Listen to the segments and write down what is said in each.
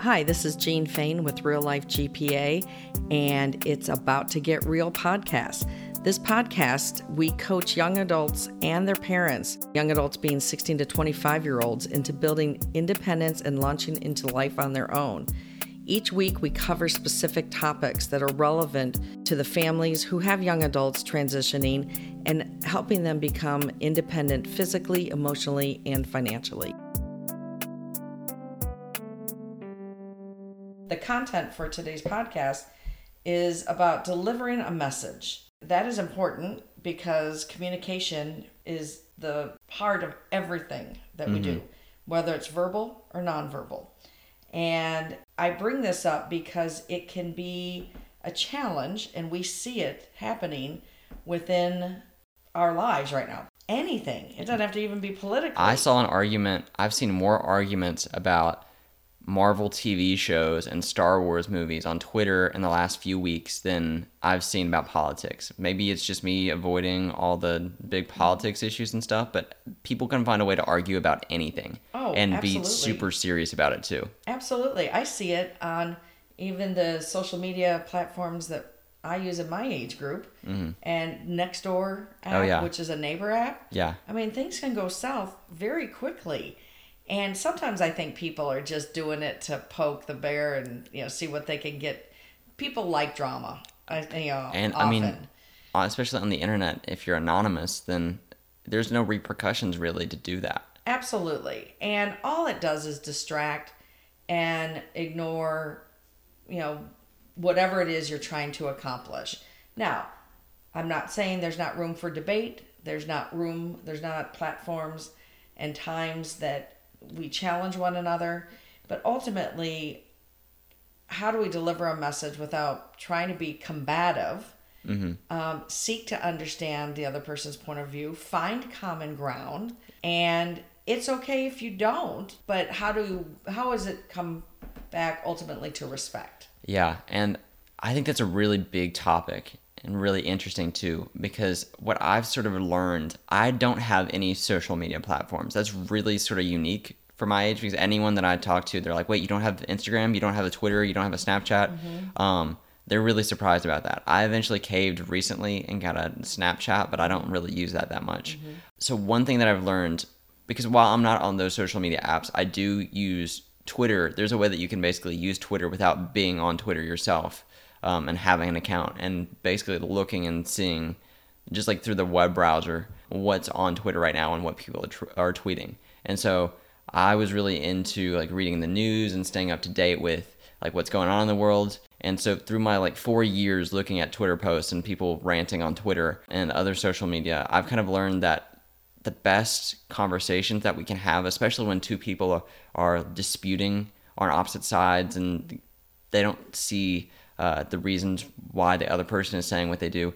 Hi, this is Jean Fain with Real Life GPA, and it's About to Get Real podcast. This podcast, we coach young adults and their parents, young adults being 16 to 25 year olds, into building independence and launching into life on their own. Each week, we cover specific topics that are relevant to the families who have young adults transitioning and helping them become independent physically, emotionally, and financially. The content for today's podcast is about delivering a message. That is important because communication is the part of everything that we do, mm-hmm. whether it's verbal or nonverbal. And I bring this up because it can be a challenge, and we see it happening within our lives right now. Anything. It doesn't have to even be political. I saw an argument. I've seen more arguments about Marvel TV shows and Star Wars movies on Twitter in the last few weeks than I've seen about politics. Maybe it's just me avoiding all the big politics issues and stuff, but people can find a way to argue about anything Oh, and absolutely. be super serious about it too. Absolutely. I see it on even the social media platforms that I use in my age group and Nextdoor app, Mm-hmm. Oh, yeah. which is a neighbor app. Yeah. I mean, things can go south very quickly. And sometimes I think people are just doing it to poke the bear and, you know, see what they can get. People like drama. You know, And often. I mean, uh, especially on the internet, if you're anonymous, then there's no repercussions really to do that. Absolutely. And all it does is distract and ignore, you know, whatever it is you're trying to accomplish. Now, I'm not saying there's not room for debate. There's not room, there's not platforms and times that we challenge one another. But ultimately, how do we deliver a message without trying to be combative? um, seek to understand the other person's point of view, find common ground, and it's okay if you don't. But how do how does it come back ultimately to respect? Yeah, and I think that's a really big topic and really interesting too because what I've sort of learned, I don't have any social media platforms. That's really sort of unique for my age because anyone that I talk to, they're like, "Wait, you don't have Instagram, you don't have a Twitter, you don't have a Snapchat." Um, they're really surprised about that. I eventually caved recently and got a Snapchat, but I don't really use that that much. So one thing that I've learned because while I'm not on those social media apps, I do use Twitter. There's a way that you can basically use Twitter without being on Twitter yourself um, and having an account and basically looking and seeing just like through the web browser what's on Twitter right now and what people are, tr- are tweeting. And so I was really into like reading the news and staying up to date with like what's going on in the world. And so through my like 4 years looking at Twitter posts and people ranting on Twitter and other social media, I've kind of learned that the best conversations that we can have, especially when two people are, are disputing on opposite sides and they don't see uh, the reasons why the other person is saying what they do,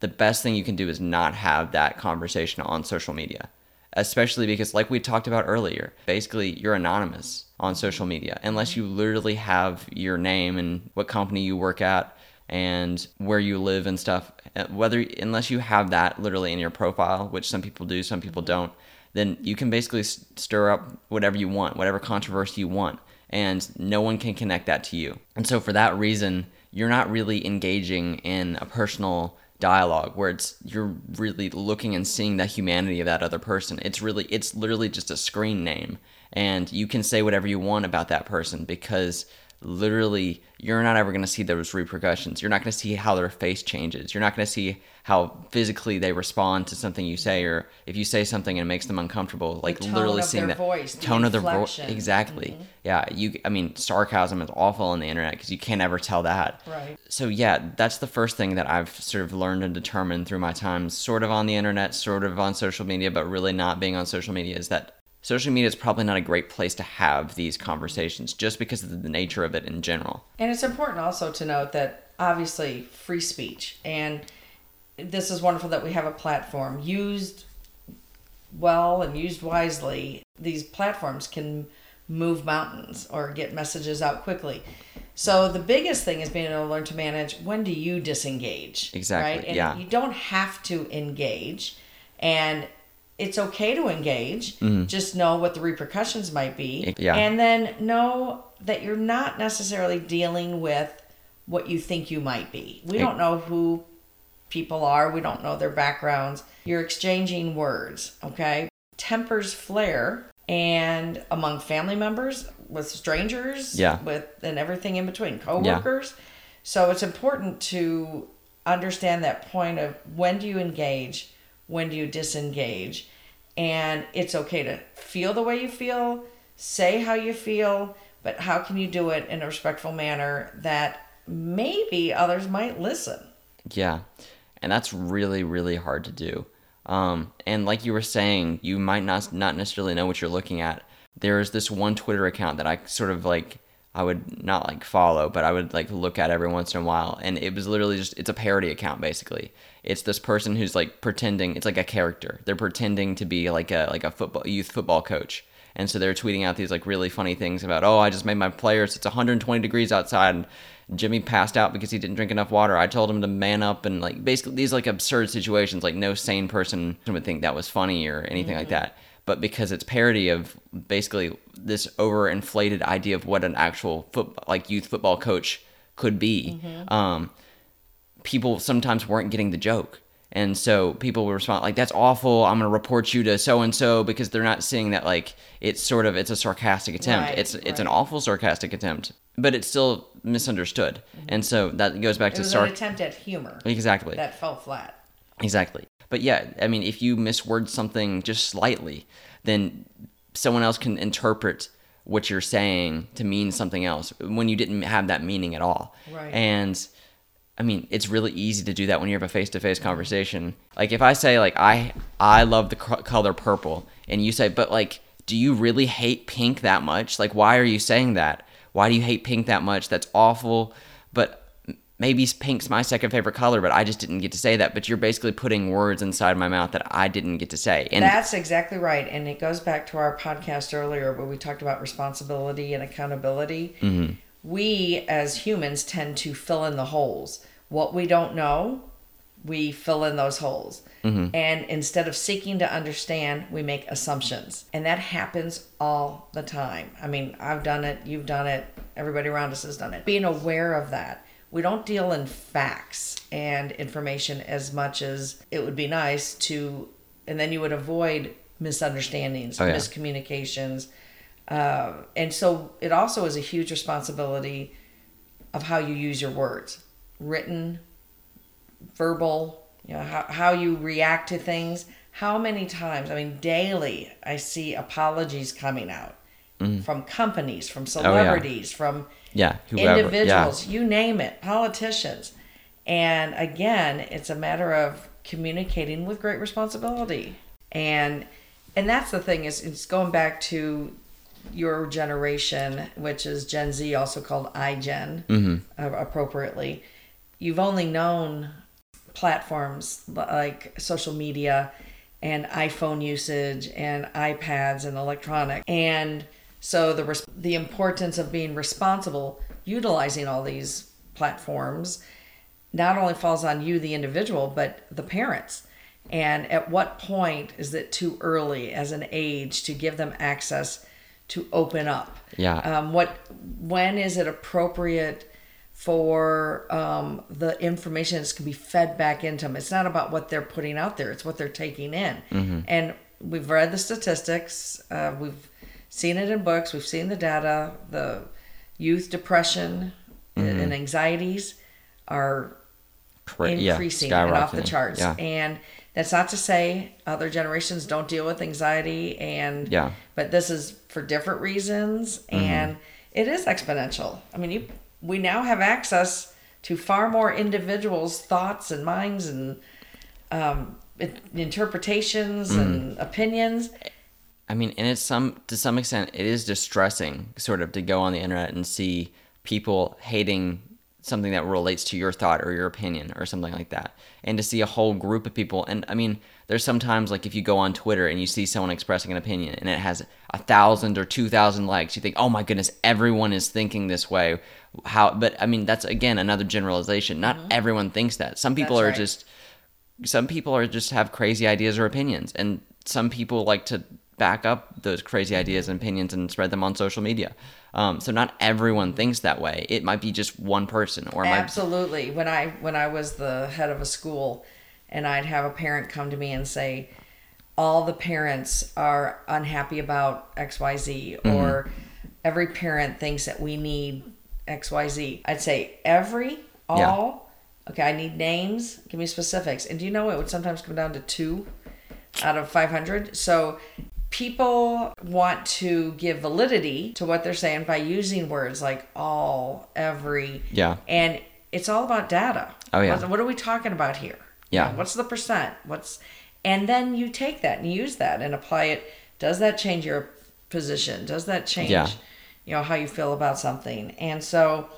the best thing you can do is not have that conversation on social media. Especially because, like we talked about earlier, basically you're anonymous on social media unless you literally have your name and what company you work at and where you live and stuff. Uh, Whether unless you have that literally in your profile, which some people do, some people don't, then you can basically stir up whatever you want, whatever controversy you want, and no one can connect that to you. And so for that reason, you're not really engaging in a personal dialogue where it's you're really looking and seeing the humanity of that other person. It's really it's literally just a screen name and you can say whatever you want about that person because literally you're not ever going to see those repercussions. You're not going to see how their face changes. You're not going to see how physically they respond to something you say or if you say something and it makes them uncomfortable like tone literally seeing their that voice, the tone of their voice inflection. Mm-hmm. exactly. Yeah, you I mean sarcasm is awful on the internet because you can't ever tell that. Right. So yeah, that's the first thing that I've sort of learned and determined through my time sort of on the internet, sort of on social media, but really not being on social media is that social media is probably not a great place to have these conversations just because of the nature of it in general. And it's important also to note that obviously free speech and this is wonderful that we have a platform used well and used wisely. These platforms can move mountains or get messages out quickly. So the biggest thing is being able to learn to manage when do you disengage? Exactly, Right? And yeah. you don't have to engage and it's okay to engage. Mm-hmm. Just know what the repercussions might be. Yeah. And then know that you're not necessarily dealing with what you think you might be. We don't know who people are, we don't know their backgrounds. You're exchanging words, okay? Tempers flare and among family members, with strangers, Yeah. with and everything in between, coworkers. So it's important to understand that point of when do you engage, when do you disengage, and it's okay to feel the way you feel, say how you feel, but how can you do it in a respectful manner that maybe others might listen? Yeah. And that's really, really hard to do. Um, and like you were saying, you might not not necessarily know what you're looking at. There's this one Twitter account that I sort of like I would not like follow, but I would like look at every once in a while. And it was literally just it's a parody account basically. It's this person who's like pretending it's like a character. They're pretending to be like a like a football youth football coach. And so they're tweeting out these like really funny things about, oh, I just made my players. It's 120 degrees outside, and Jimmy passed out because he didn't drink enough water. I told him to man up, and like basically these like absurd situations. Like no sane person would think that was funny or anything like mm-hmm. that. But because it's parody of basically this overinflated idea of what an actual foot like youth football coach could be, um, people sometimes weren't getting the joke. And so people would respond like, "That's awful. I'm going to report you to so and so," because they're not seeing that like it's sort of it's a sarcastic attempt. Right, it's it's an awful sarcastic attempt, but it's still misunderstood. And so that goes back It to was an attempt at humor exactly that fell flat. exactly. But yeah, I mean, if you misword something just slightly, then someone else can interpret what you're saying to mean something else when you didn't have that meaning at all. Right. And I mean, it's really easy to do that when you have a face-to-face conversation. Like if I say like I I love the co- color purple and you say but like do you really hate pink that much? Like why are you saying that? Why do you hate pink that much? That's awful. But maybe pink's my second favorite color, but I just didn't get to say that. But you're basically putting words inside my mouth that I didn't get to say. And That's exactly right. And it goes back to our podcast earlier where we talked about responsibility and accountability. Mm-hmm. We, as humans, tend to fill in the holes. What we don't know, we fill in those holes. Mm-hmm. And instead of seeking to understand, we make assumptions. And that happens all the time. I mean, I've done it, you've done it, everybody around us has done it. Being aware of that. We don't deal in facts and information as much as it would be nice to, and then you would avoid misunderstandings, Oh, yeah. miscommunications. Uh, and so it also is a huge responsibility of how you use your words written, verbal, you know, how, how you react to things. How many times, I mean, daily, I see apologies coming out from companies, from celebrities, from yeah, whoever. individuals, you name it, politicians. And again, it's a matter of communicating with great responsibility. And and that's the thing is it's going back to your generation, which is Gen Z, also called iGen, uh, appropriately. You've only known platforms like social media and iPhone usage and iPads and electronic. And so the res- the importance of being responsible utilizing all these platforms not only falls on you the individual but the parents. And at what point is it too early as an age to give them access to open up? Yeah. Um, what when is it appropriate for um, the information that's going to be fed back into them? It's not about what they're putting out there; it's what they're taking in. And we've read the statistics. Uh, we've seen it in books. We've seen the data. The youth depression and anxieties are Cra- yeah, increasing and off the charts. Yeah. And that's not to say other generations don't deal with anxiety and Yeah. Mm-hmm. but this is for different reasons and it is exponential. I mean, you we now have access to far more individuals' thoughts and minds and um, interpretations Mm-hmm. and opinions. I mean, and it's some to some extent it is distressing, sort of, to go on the internet and see people hating something that relates to your thought or your opinion or something like that, and to see a whole group of people. And I mean, there's sometimes like if you go on Twitter and you see someone expressing an opinion and it has a thousand or two thousand likes, you think, oh my goodness, everyone is thinking this way. How? But I mean, that's again another generalization. Not everyone thinks that. Some people Mm-hmm. That's are right. just some people are just have crazy ideas or opinions and some people like to back up those crazy ideas and opinions and spread them on social media. Um, so not everyone thinks that way. It might be just one person or might Absolutely. When I when I was the head of a school and I'd have a parent come to me and say all the parents are unhappy about XYZ or every parent thinks that we need XYZ. I'd say every all okay, I need names, give me specifics. And do you know it would sometimes come down to 2 out of 500? So people want to give validity to what they're saying by using words like all, every. Yeah. And it's all about data. Oh, yeah. What, what are we talking about here? Yeah. You know, what's the percent? What's and then you take that and use that and apply it. Does that change your position? Does that change Yeah. you know how you feel about something? And so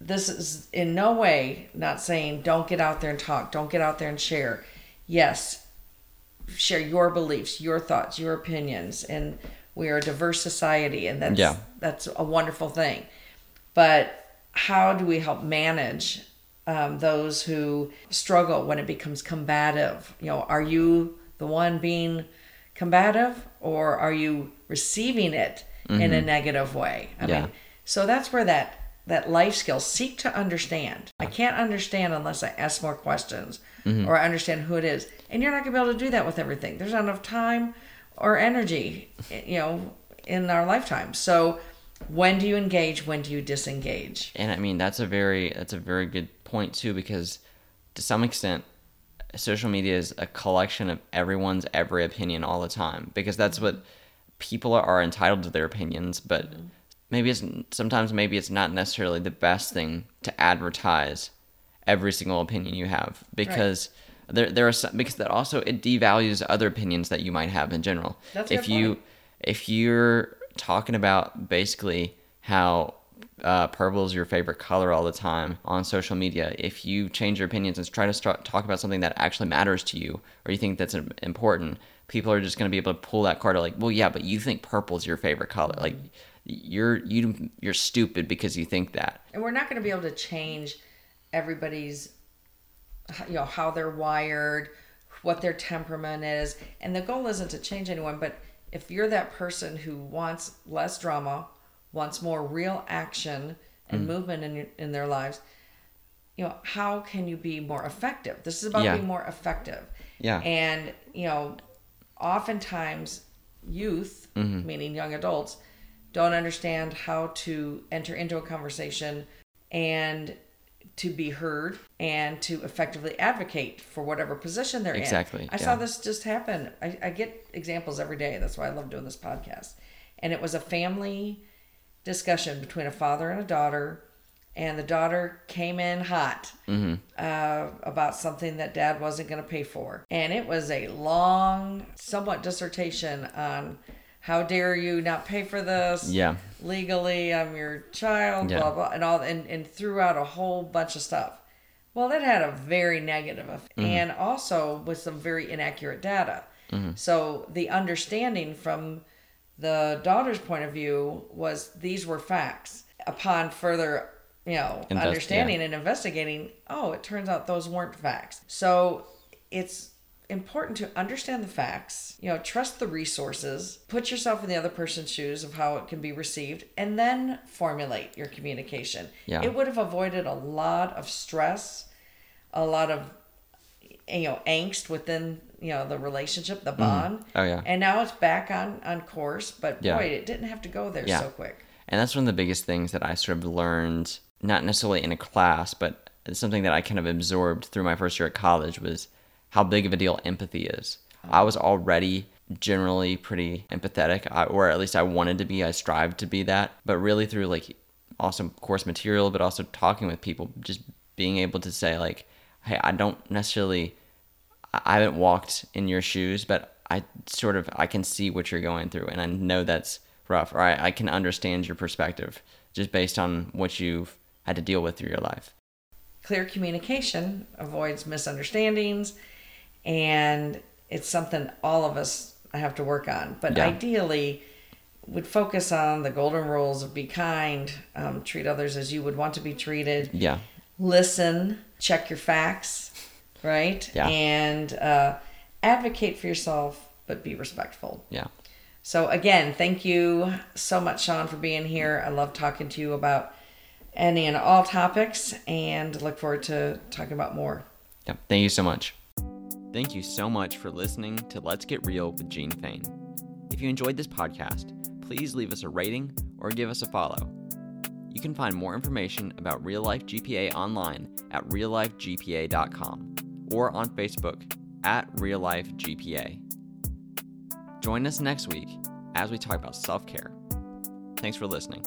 this is in no way not saying don't get out there and talk, don't get out there and share. Yes, share your beliefs, your thoughts, your opinions, and we are a diverse society, and that's Yeah. that's a wonderful thing. But how do we help manage um, those who struggle when it becomes combative? You know, are you the one being combative, or are you receiving it in a negative way? I Yeah. mean, so that's where that that life skill seek to understand. I can't understand unless I ask more questions mm-hmm. or I understand who it is. And you're not gonna be able to do that with everything. There's not enough time or energy, you know, in our lifetime. So when do you engage? When do you disengage? And I mean that's a very that's a very good point too because to some extent social media is a collection of everyone's every opinion all the time because that's what mm-hmm. people are, are entitled to their opinions but mm-hmm. Maybe it's sometimes maybe it's not necessarily the best thing to advertise every single opinion you have because there there are some because that also it devalues other opinions that you might have in general That's if you point. if you're talking about basically how uh, purple is your favorite color all the time on social media, if you change your opinions and try to start talk about something that actually matters to you or you think that's important, people are just going to be able to pull that card. Like, well, yeah, but you think purple is your favorite color. Like, you're you you're stupid because you think that. And we're not going to be able to change everybody's, you know, how they're wired, what their temperament is. And the goal isn't to change anyone, but if you're that person who wants less drama, wants more real action and mm. movement in, in their lives, you know, how can you be more effective? This is about Yeah. being more effective. Yeah. And, you know, oftentimes youth, mm-hmm. meaning young adults, don't understand how to enter into a conversation and to be heard and to effectively advocate for whatever position they're Exactly, in. Exactly. I yeah. saw this just happen. I, I get examples every day. That's why I love doing this podcast. And it was a family discussion between a father and a daughter. And the daughter came in hot uh, about something that dad wasn't going to pay for. And it was a long, somewhat dissertation on how dare you not pay for this? Yeah. Legally, I'm your child, Yeah. blah, blah, and all, and, and threw out a whole bunch of stuff. Well, that had a very negative effect, mm-hmm. and also with some very inaccurate data. Mm-hmm. So the understanding from the daughter's point of view was these were facts. Upon further, you know, Invest- understanding and investigating, oh, it turns out those weren't facts. So it's important to understand the facts, you know, trust the resources, put yourself in the other person's shoes of how it can be received, and then formulate your communication. Yeah. It would have avoided a lot of stress, a lot of you know angst within you know the relationship the mm-hmm. bond Oh, yeah. and now it's back on on course but Yeah. boy it didn't have to go there Yeah. so quick And that's one of the biggest things that I sort of learned, not necessarily in a class, but something that I kind of absorbed through my first year at college was how big of a deal empathy is. I was already generally pretty empathetic, I, or at least I wanted to be. I strived to be that. But really through like awesome course material, but also talking with people, just being able to say like, hey, I don't necessarily I haven't walked in your shoes, but I sort of I can see what you're going through, and I know that's rough, or I, I can understand your perspective just based on what you've had to deal with through your life. clear communication avoids misunderstandings and it's something all of us have to work on but Yeah. ideally would focus on the golden rules of be kind um, treat others as you would want to be treated Yeah, listen, check your facts, right? Yeah. And uh, advocate for yourself but be respectful. Yeah. So again, thank you so much, Sean, for being here. I love talking to you about any and all topics, and look forward to talking about more. Yeah. Thank you so much. Thank you so much for listening to Let's Get Real with Gene Fain. If you enjoyed this podcast, please leave us a rating or give us a follow. You can find more information about Real Life GPA online at reallifegpa.com or on Facebook at Real Life GPA. Join us next week as we talk about self care. Thanks for listening.